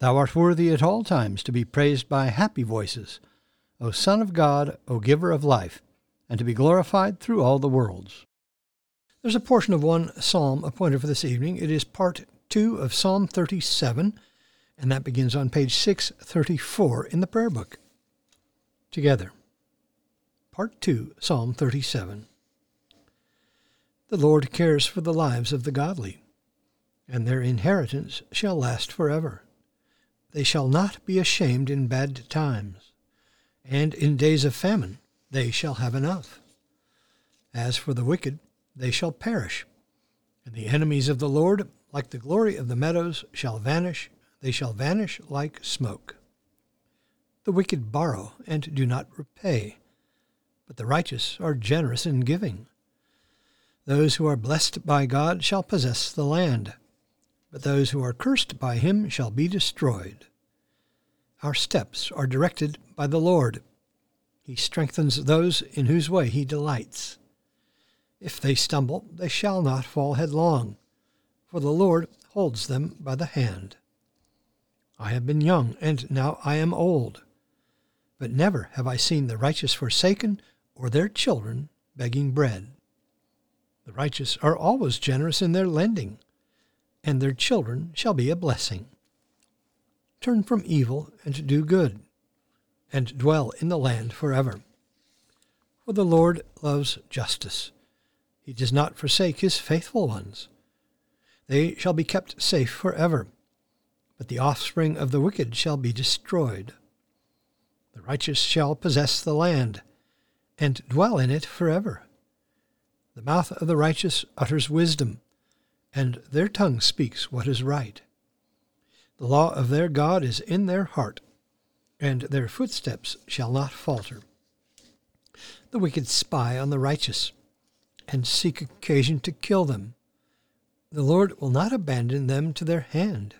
Thou art worthy at all times to be praised by happy voices, O Son of God, O Giver of life, and to be glorified through all the worlds. There's a portion of one psalm appointed for this evening. It is part two of Psalm 37, and that begins on page 634 in the prayer book. Together. Part 2, Psalm 37. The Lord cares for the lives of the godly, and their inheritance shall last forever. They shall not be ashamed in bad times, and in days of famine they shall have enough. As for the wicked, they shall perish, and the enemies of the Lord, like the glory of the meadows, shall vanish they shall vanish like smoke. The wicked borrow and do not repay, but the righteous are generous in giving. Those who are blessed by God shall possess the land, but those who are cursed by him shall be destroyed. Our steps are directed by the Lord. He strengthens those in whose way he delights. If they stumble, they shall not fall headlong, for the Lord holds them by the hand. I have been young, and now I am old. But never have I seen the righteous forsaken, or their children begging bread. The righteous are always generous in their lending, and their children shall be a blessing. Turn from evil and do good, and dwell in the land forever. For the Lord loves justice. He does not forsake his faithful ones. They shall be kept safe forever but the offspring of the wicked shall be destroyed. The righteous shall possess the land, and dwell in it forever. The mouth of the righteous utters wisdom, and their tongue speaks what is right. The law of their God is in their heart, and their footsteps shall not falter. The wicked spy on the righteous, and seek occasion to kill them. The Lord will not abandon them to their hand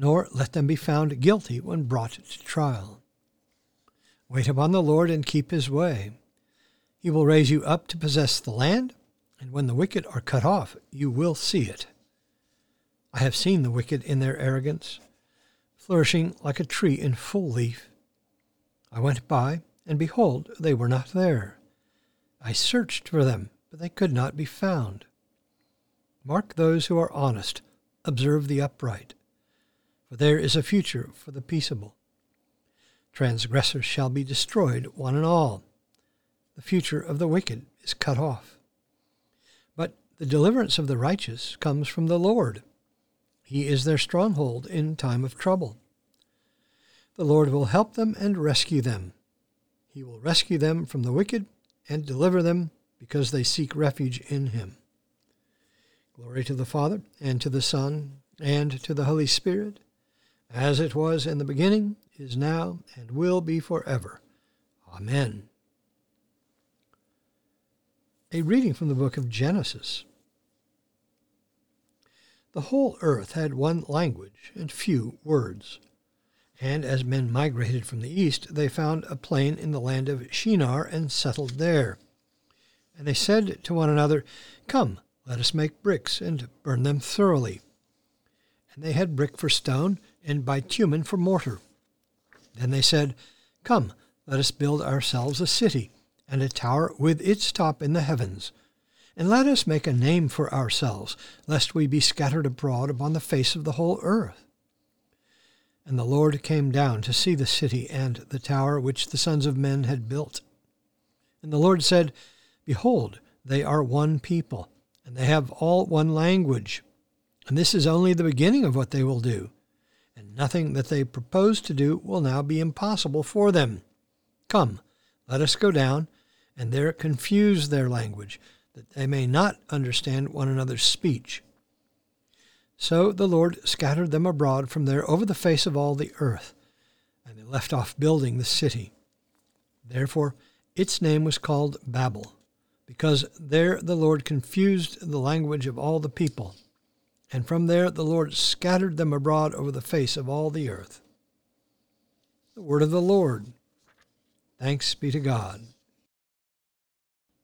nor let them be found guilty when brought to trial. Wait upon the Lord and keep his way. He will raise you up to possess the land, and when the wicked are cut off, you will see it. I have seen the wicked in their arrogance, flourishing like a tree in full leaf. I went by, and behold, they were not there. I searched for them, but they could not be found. Mark those who are honest, observe the upright for there is a future for the peaceable. Transgressors shall be destroyed, one and all. The future of the wicked is cut off. The deliverance of the righteous comes from the Lord. He is their stronghold in time of trouble. The Lord will help them and rescue them. He will rescue them from the wicked and deliver them because they seek refuge in him. Glory to the Father, and to the Son, and to the Holy Spirit as it was in the beginning, is now, and will be forever. Amen. A reading from the book of Genesis. The whole earth had one language and few words. And as men migrated from the east, they found a plain in the land of Shinar and settled there. And they said to one another, Come, let us make bricks and burn them thoroughly. And they had brick for stone and bitumen for mortar. Then they said, Come, let us build ourselves a city, and a tower with its top in the heavens. And let us make a name for ourselves, lest we be scattered abroad upon the face of the whole earth. And the Lord came down to see the city and the tower which the sons of men had built. And the Lord said, Behold, they are one people, and they have all one language. And this is only the beginning of what they will do. And nothing that they propose to do will now be impossible for them. Come, let us go down, and there confuse their language, that they may not understand one another's speech. So the Lord scattered them abroad from there over the face of all the earth, and they left off building the city. Therefore its name was called Babel, because there the Lord confused the language of all the people, and from there the Lord scattered them abroad over the face of all the earth. The word of the Lord. Thanks be to God.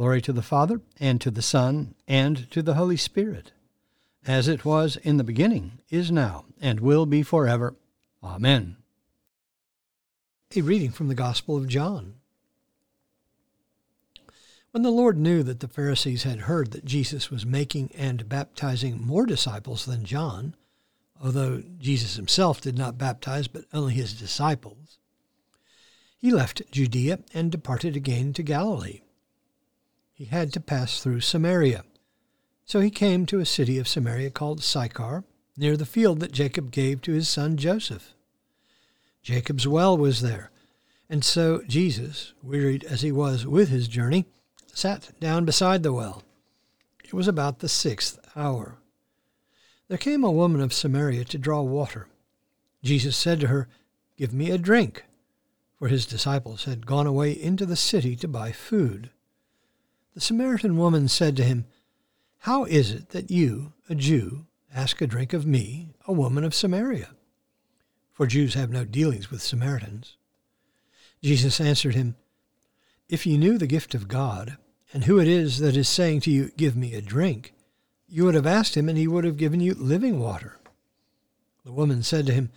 Glory to the Father, and to the Son, and to the Holy Spirit, as it was in the beginning, is now, and will be forever. Amen. A reading from the Gospel of John. When the Lord knew that the Pharisees had heard that Jesus was making and baptizing more disciples than John, although Jesus himself did not baptize but only his disciples, he left Judea and departed again to Galilee he had to pass through Samaria. So he came to a city of Samaria called Sychar, near the field that Jacob gave to his son Joseph. Jacob's well was there, and so Jesus, wearied as he was with his journey, sat down beside the well. It was about the sixth hour. There came a woman of Samaria to draw water. Jesus said to her, Give me a drink, for his disciples had gone away into the city to buy food. The Samaritan woman said to him, How is it that you, a Jew, ask a drink of me, a woman of Samaria? For Jews have no dealings with Samaritans. Jesus answered him, If you knew the gift of God, and who it is that is saying to you, Give me a drink, you would have asked him, and he would have given you living water. The woman said to him,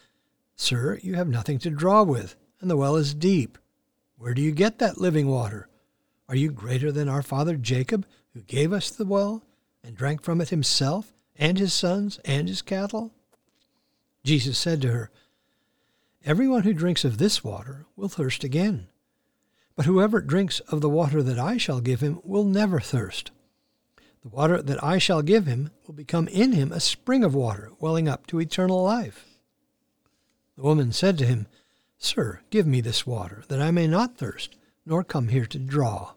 Sir, you have nothing to draw with, and the well is deep. Where do you get that living water? Are you greater than our father Jacob, who gave us the well and drank from it himself and his sons and his cattle? Jesus said to her, Everyone who drinks of this water will thirst again. But whoever drinks of the water that I shall give him will never thirst. The water that I shall give him will become in him a spring of water welling up to eternal life. The woman said to him, Sir, give me this water, that I may not thirst nor come here to draw.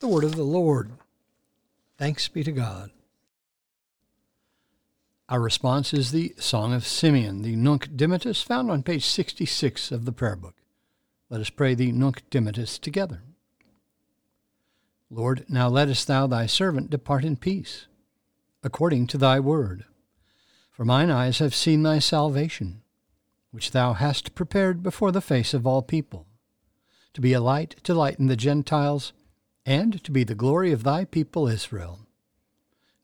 The word of the Lord. Thanks be to God. Our response is the Song of Simeon, the Nunc Dimittis, found on page 66 of the Prayer Book. Let us pray the Nunc Dimittis together. Lord, now lettest thou thy servant depart in peace, according to thy word. For mine eyes have seen thy salvation, which thou hast prepared before the face of all people to be a light to lighten the Gentiles, and to be the glory of thy people Israel.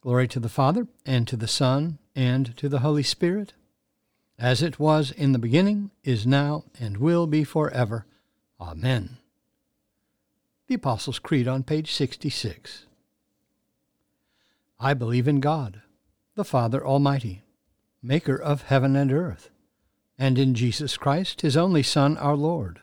Glory to the Father, and to the Son, and to the Holy Spirit, as it was in the beginning, is now, and will be forever. Amen. The Apostles' Creed on page 66. I believe in God, the Father Almighty, maker of heaven and earth, and in Jesus Christ, his only Son, our Lord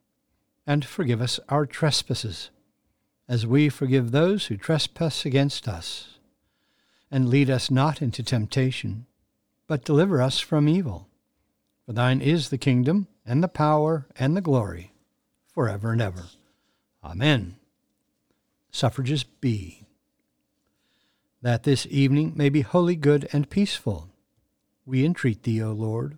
and forgive us our trespasses, as we forgive those who trespass against us. And lead us not into temptation, but deliver us from evil. For thine is the kingdom, and the power, and the glory, for ever and ever. Amen. Suffrages B. That this evening may be wholly good and peaceful, we entreat thee, O Lord.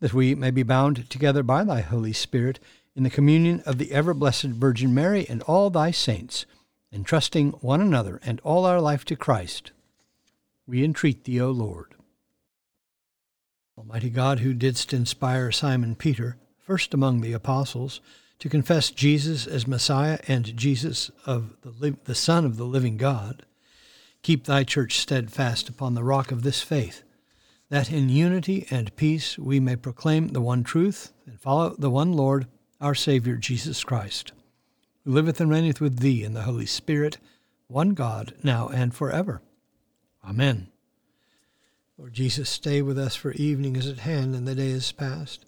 that we may be bound together by thy Holy Spirit in the communion of the ever blessed Virgin Mary and all thy saints, entrusting one another and all our life to Christ. We entreat thee, O Lord. Almighty God, who didst inspire Simon Peter, first among the apostles, to confess Jesus as Messiah and Jesus of the, the Son of the living God, keep thy church steadfast upon the rock of this faith, that in unity and peace we may proclaim the one truth and follow the one Lord, our Savior Jesus Christ, who liveth and reigneth with thee in the Holy Spirit, one God, now and forever. Amen. Lord Jesus, stay with us, for evening is at hand and the day is past.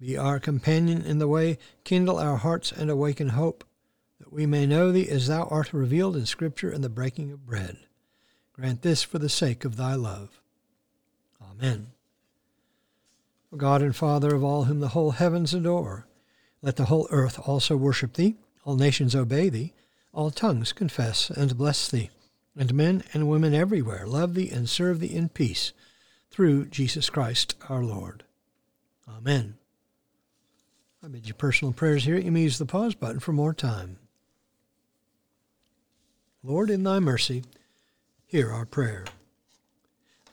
Be our companion in the way, kindle our hearts and awaken hope, that we may know thee as thou art revealed in Scripture and the breaking of bread. Grant this for the sake of thy love. Amen. O God and Father of all whom the whole heavens adore, let the whole earth also worship thee, all nations obey thee, all tongues confess and bless thee, and men and women everywhere love thee and serve thee in peace, through Jesus Christ our Lord. Amen. I bid you personal prayers here. You may use the pause button for more time. Lord, in thy mercy, hear our prayer.